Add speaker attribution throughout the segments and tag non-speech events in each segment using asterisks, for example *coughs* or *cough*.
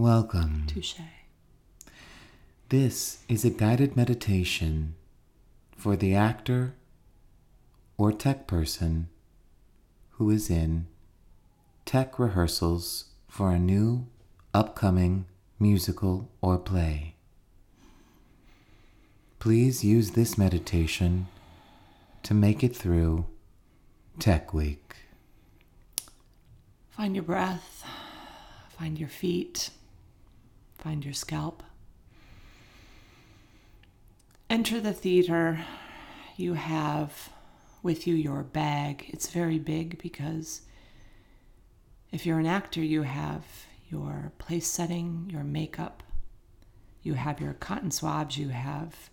Speaker 1: Welcome.
Speaker 2: Touche.
Speaker 1: This is a guided meditation for the actor or tech person who is in tech rehearsals for a new upcoming musical or play. Please use this meditation to make it through Tech Week.
Speaker 2: Find your breath, find your feet, find your scalp. Enter the theater. You have with you your bag. It's very big because if you're an actor, you have your place setting, your makeup, you have your cotton swabs, you have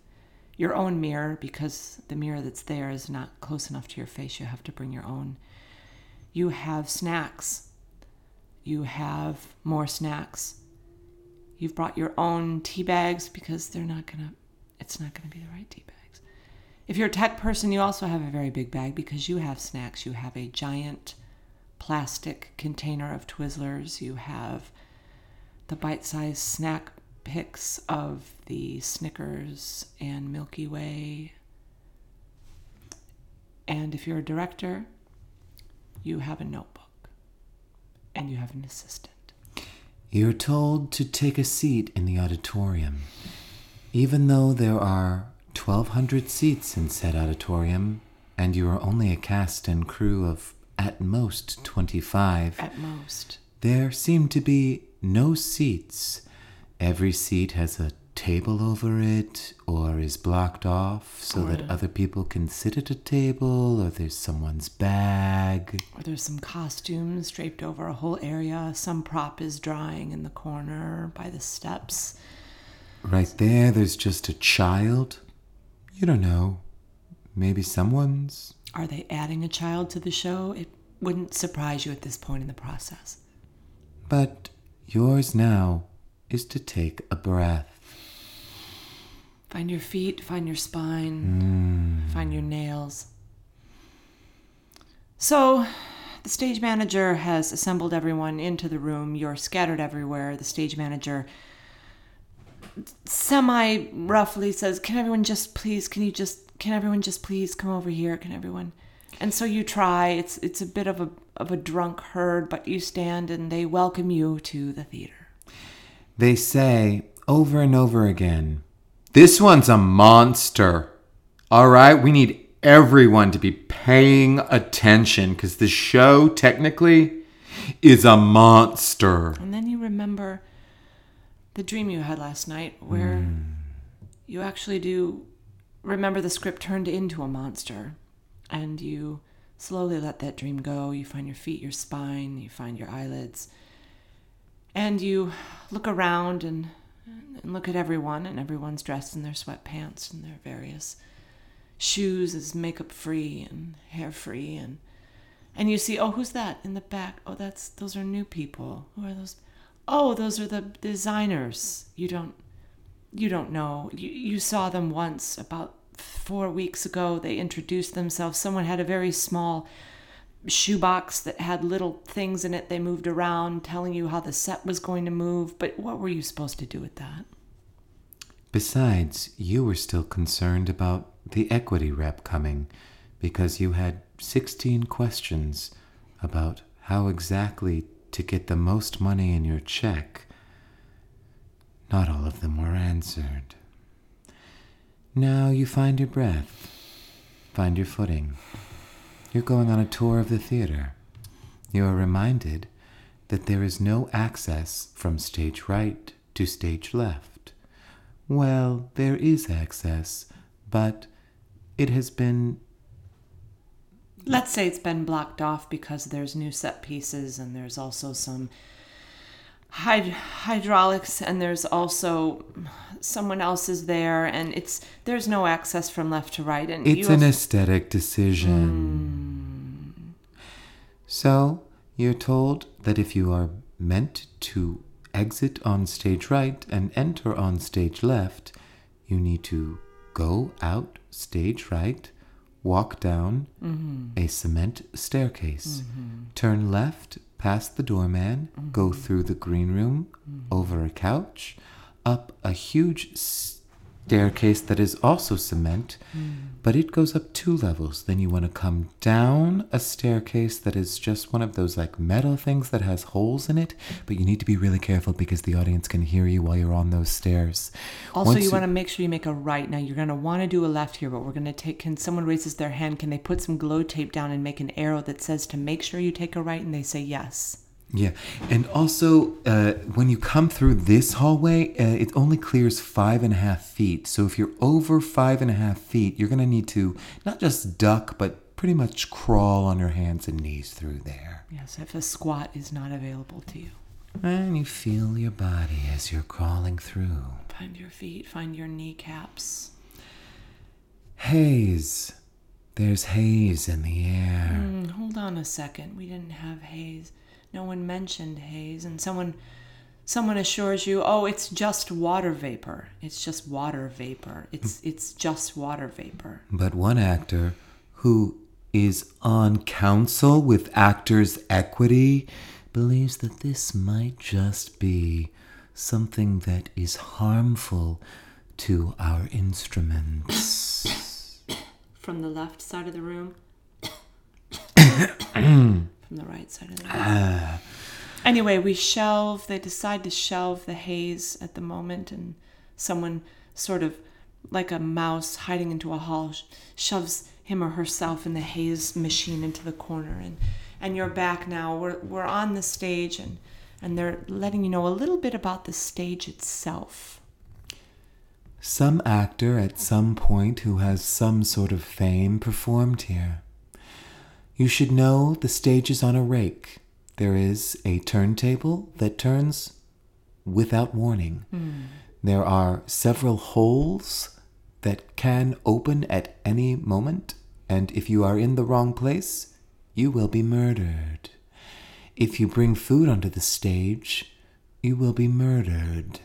Speaker 2: your own mirror because the mirror that's there is not close enough to your face. You have to bring your own. You have snacks. You have more snacks. You've brought your own tea bags because they're not going to, it's not going to be the right tea bags. If you're a tech person, you also have a very big bag because you have snacks. You have a giant plastic container of Twizzlers. You have the bite sized snack picks of the Snickers and Milky Way. And if you're a director, you have a notebook and you have an assistant.
Speaker 1: You're told to take a seat in the auditorium. Even though there are 1,200 seats in said auditorium, and you are only a cast and crew of at most 25,
Speaker 2: At most.
Speaker 1: there seem to be no seats. Every seat has a table over it or is blocked off so that other people can sit at a table or there's someone's bag.
Speaker 2: Or there's some costumes draped over a whole area. Some prop is drying in the corner by the steps.
Speaker 1: Right there, there's just a child. You don't know. Maybe someone's.
Speaker 2: Are they adding a child to the show? It wouldn't surprise you at this point in the process.
Speaker 1: But yours now is to take a breath.
Speaker 2: Find your feet, find your spine, mm. find your nails. So, the stage manager has assembled everyone into the room. You're scattered everywhere. The stage manager semi roughly says, "Can everyone just please can you just can everyone just please come over here? Can everyone?" And so you try. It's it's a bit of a of a drunk herd, but you stand and they welcome you to the theater.
Speaker 1: They say over and over again, This one's a monster. All right, we need everyone to be paying attention because the show technically is a monster.
Speaker 2: And then you remember the dream you had last night where hmm. you actually do remember the script turned into a monster and you slowly let that dream go. You find your feet, your spine, you find your eyelids. And you look around and, and look at everyone, and everyone's dressed in their sweatpants and their various shoes is makeup free and hair free and and you see, oh, who's that in the back? Oh, that's those are new people. Who are those? Oh, those are the designers. You don't you don't know. You you saw them once about 4 weeks ago. They introduced themselves. Someone had a very small shoebox that had little things in it they moved around telling you how the set was going to move, but what were you supposed to do with that?
Speaker 1: Besides, you were still concerned about the equity rep coming because you had 16 questions about how exactly to get the most money in your check. Not all of them were answered. Now you find your breath, find your footing. You're going on a tour of the theater. You are reminded that there is no access from stage right to stage left. Well, there is access, but it has been
Speaker 2: Let's say it's been blocked off because there's new set pieces and there's also some hyd- hydraulics and there's also someone else is there and it's there's no access from left to right and
Speaker 1: It's an
Speaker 2: have-
Speaker 1: aesthetic decision. Hmm. So, you're told that if you are meant to exit on stage right and enter on stage left, you need to go out stage right, walk down mm-hmm. a cement staircase, mm-hmm. turn left past the doorman, go mm-hmm. through the green room, over a couch, up a huge staircase that is also cement, hmm. but it goes up two levels. Then you want to come down a staircase that is just one of those like metal things that has holes in it, but you need to be really careful because the audience can hear you while you're on those stairs.
Speaker 2: Also,
Speaker 1: Once
Speaker 2: you want to make sure you make a right. Now, you're going to want to do a left here, but we're going to take. Can someone raises their hand? Can they put some glow tape down and make an arrow that says to make sure you take a right? And they say yes.
Speaker 1: Yeah, and also uh, when you come through this hallway, uh, it only clears five and a half feet. So if you're over five and a half feet, you're gonna need to not just duck, but pretty much crawl on your hands and knees through there.
Speaker 2: Yes, if a squat is not available to you.
Speaker 1: And you feel your body as you're crawling through.
Speaker 2: Find your feet, find your kneecaps.
Speaker 1: Haze. There's haze in the air.
Speaker 2: Hmm, hold on a second. We didn't have haze. No one mentioned haze, and someone someone assures you, "Oh, it's just water vapor. It's just water vapor. It's hmm. it's just water vapor."
Speaker 1: But one actor who is on council with Actors Equity believes that this might just be something that is harmful to our instruments. *coughs*
Speaker 2: From the left side of the room. *coughs* *coughs* Hmm. From the right side of the ah. room. Anyway, we shelve. They decide to shelve the haze at the moment, and someone sort of like a mouse hiding into a hall shoves him or herself in the haze machine into the corner. And and you're back now. We're we're on the stage, and and they're letting you know a little bit about the stage itself.
Speaker 1: Some actor at some point who has some sort of fame performed here. You should know the stage is on a rake. There is a turntable that turns without warning. Hmm. There are several holes that can open at any moment, and if you are in the wrong place, you will be murdered. If you bring food onto the stage, you will be murdered.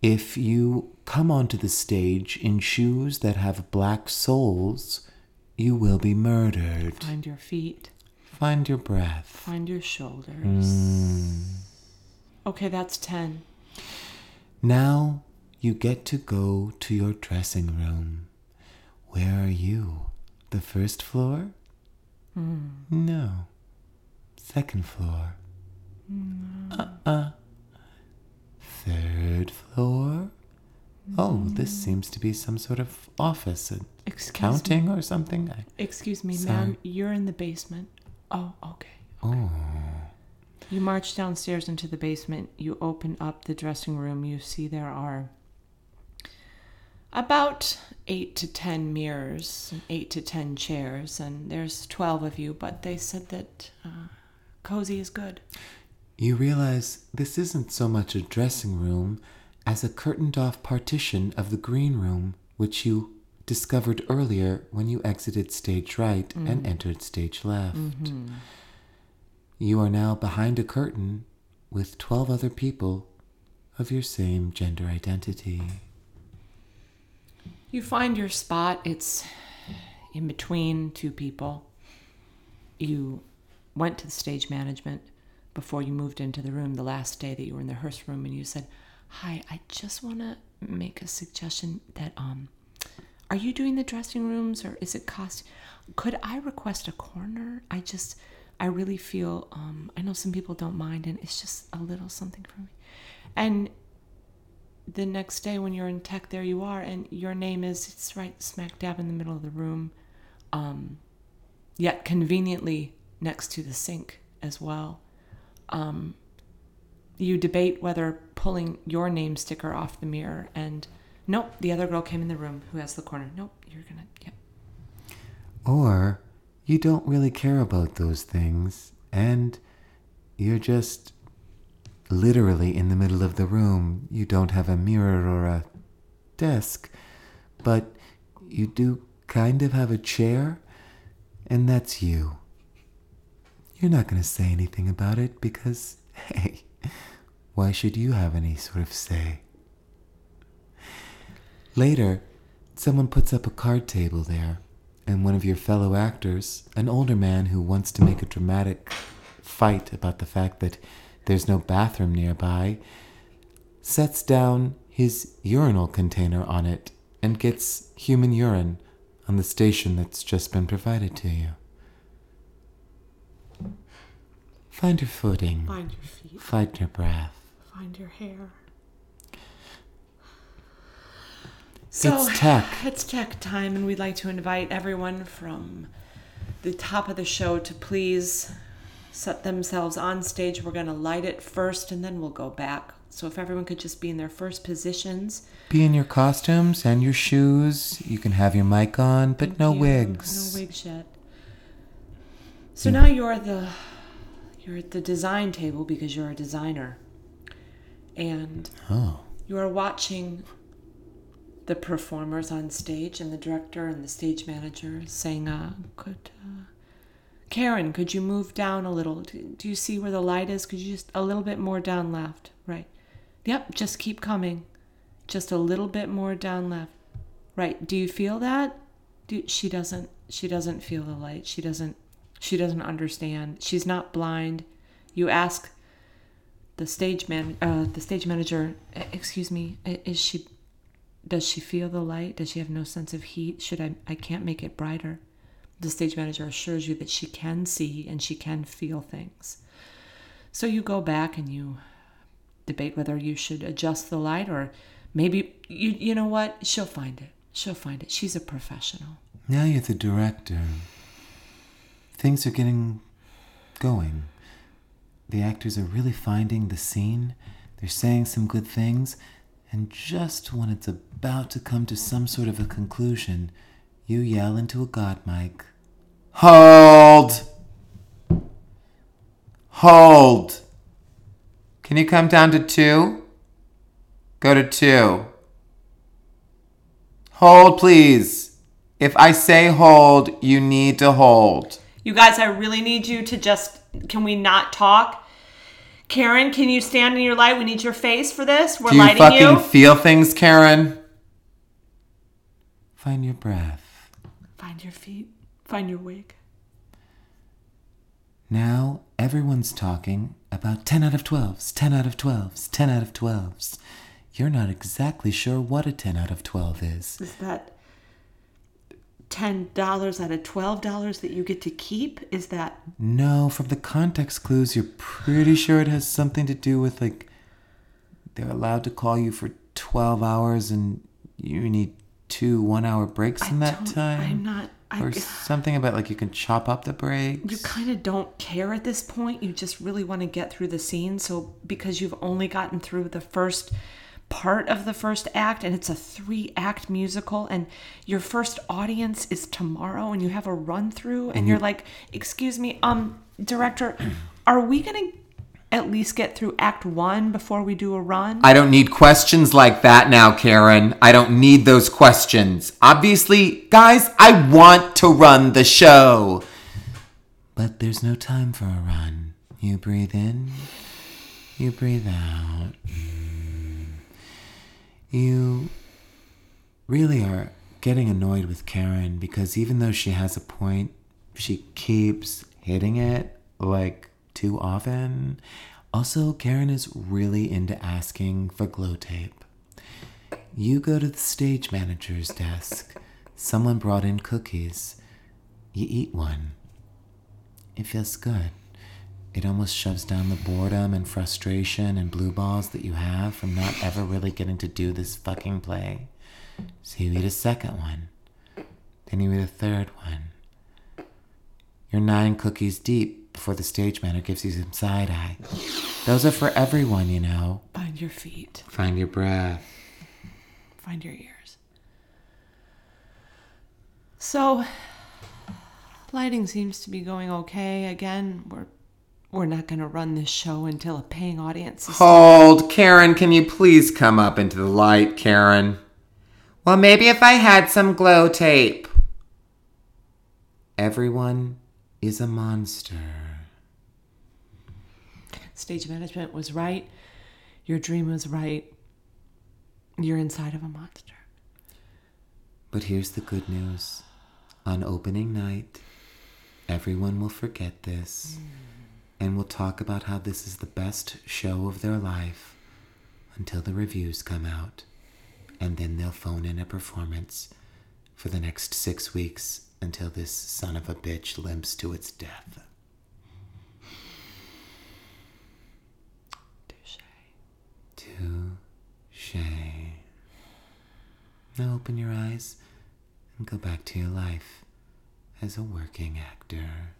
Speaker 1: If you come onto the stage in shoes that have black soles, you will be murdered.
Speaker 2: Find your feet.
Speaker 1: Find your breath.
Speaker 2: Find your shoulders. Okay, that's ten.
Speaker 1: Now you get to go to your dressing room. Where are you? The first floor? No. Second floor? Uh uh. Third floor? Oh, this seems to be some sort of office,
Speaker 2: Excuse me.
Speaker 1: counting or something. I-
Speaker 2: Excuse me,
Speaker 1: Sorry.
Speaker 2: ma'am. You're in the basement. Oh, okay.
Speaker 1: Oh.
Speaker 2: You march downstairs into the basement. You open up the dressing room. You see there are about eight to ten mirrors, eight to ten chairs, and there's 12 of you, but they said that uh, cozy is good.
Speaker 1: You realize this isn't so much a dressing room as a curtained off partition of the green room, which you discovered earlier when you exited stage right and entered stage left. You are now behind a curtain with 12 other people of your same gender identity.
Speaker 2: You find your spot. It's in between two people. You went to the stage management before you moved into the room the last day that you were in the hearse room and you said, Hi, I just want to make a suggestion that, um, are you doing the dressing rooms or is it cost? Could I request a corner? I just, I really feel, um, I know some people don't mind and it's just a little something for me. And the next day when you're in tech there you are and your name is it's right smack dab in the middle of the room um, yet conveniently next to the sink as well um, you debate whether pulling your name sticker off the mirror and nope the other girl came in the room who has the corner nope you're gonna yep
Speaker 1: Or you don't really care about those things and you're just literally in the middle of the room. You don't have a mirror or a desk, but you do kind of have a chair, and that's you. You're not going to say anything about it because, *laughs* hey, why should you have any sort of say? Later, someone puts up a card table there, and one of your fellow actors, an older man who wants to make a dramatic fight about the fact that there's no bathroom nearby, sets down his urinal container on it and gets human urine on the station that's just been provided to you. Find your footing.
Speaker 2: Find your feet.
Speaker 1: Find your breath.
Speaker 2: Find your hair. So,
Speaker 1: it's tech. *sighs*
Speaker 2: It's tech time, and we'd like to invite everyone from the top of the show to please set themselves on stage. We're going to light it first, and then we'll go back. So, if everyone could just be in their first positions.
Speaker 1: Be in your costumes and your shoes. You can have your mic on, but no
Speaker 2: You-
Speaker 1: wigs.
Speaker 2: No wigs yet. So now you're the you're at the design table because you're a designer, and
Speaker 1: Oh.
Speaker 2: you are watching the performers on stage and the director and the stage manager saying, uh, "Could uh, Karen, could you move down a little? Do, do you see where the light is? Could you just a little bit more down left? Right. Yep. Just keep coming. Just a little bit more down left. Right. Do you feel that? Do, she doesn't. She doesn't feel the light. She doesn't. She doesn't understand. She's not blind. You ask the stage man, uh, the stage manager. "E- Excuse me. Is she? Does she feel the light? Does she have no sense of heat? Should I? I can't make it brighter. The stage manager assures you that she can see and she can feel things. So you go back and you debate whether you should adjust the light or maybe you you know what? She'll find it. She'll find it. She's a professional.
Speaker 1: Now you're the director. Things are getting going. The actors are really finding the scene. They're saying some good things. And just when it's about to come to some sort of a conclusion, you yell into a god mic Hold! Hold! Can you come down to two? Go to two. Hold, please. If I say hold, you need to hold.
Speaker 2: You guys, I really need you to just can we not talk? Karen, can you stand in your light? We need your face for this. We're
Speaker 1: Do you
Speaker 2: lighting
Speaker 1: fucking
Speaker 2: you.
Speaker 1: feel things, Karen? Find your breath.
Speaker 2: Find your feet. Find your wig.
Speaker 1: Now everyone's talking about 10 out of 12s, 10 out of 12s, 10 out of 12s. You're not exactly sure what a 10 out of 12 is.
Speaker 2: Is that ten dollars out of twelve dollars that you get to keep? Is that
Speaker 1: No, from the context clues, you're pretty sure it has something to do with like they're allowed to call you for 12 hours and you need two one hour breaks in that
Speaker 2: don't-
Speaker 1: time.
Speaker 2: I'm not. I,
Speaker 1: or something about like you can chop up the breaks.
Speaker 2: you kind of don't care at this point. You just really want to get through the scene. So because you've only gotten through the first part of the first act and it's a three act musical and your first audience is tomorrow and you have a run through and you're like excuse me um director are we gonna at least get through act one before we do a run
Speaker 1: I don't need questions like that now, Karen. I don't need those questions. Obviously, guys, I want to run the show. But there's no time for a run. You breathe in, you breathe out. You really are getting annoyed with Karen because even though she has a point, she keeps hitting it like too often. Also, Karen is really into asking for glow tape. You go to the stage manager's desk. Someone brought in cookies. You eat one. It feels good. It almost shoves down the boredom and frustration and blue balls that you have from not ever really getting to do this fucking play. So you eat a second one. Then you eat a third one. You're nine cookies deep before the stage manager gives you some side eye. Those are for everyone, you know.
Speaker 2: find your feet
Speaker 1: Find your breath.
Speaker 2: find your ears. So, lighting seems to be going okay. Again, we're we're not going to run this show until a paying audience is.
Speaker 1: Hold, Karen, can you please come up into the light, Karen? Well, maybe if I had some glow tape. Everyone is a monster.
Speaker 2: Stage management was right. Your dream was right. You're inside of a monster.
Speaker 1: But here's the good news. On opening night, everyone will forget this mm. And will talk about how this is the best show of their life until the reviews come out, and then they'll phone in a performance for the next six weeks until this son of a bitch limps to its death.
Speaker 2: Touche.
Speaker 1: Touche. Now open your eyes and go back to your life as a working actor.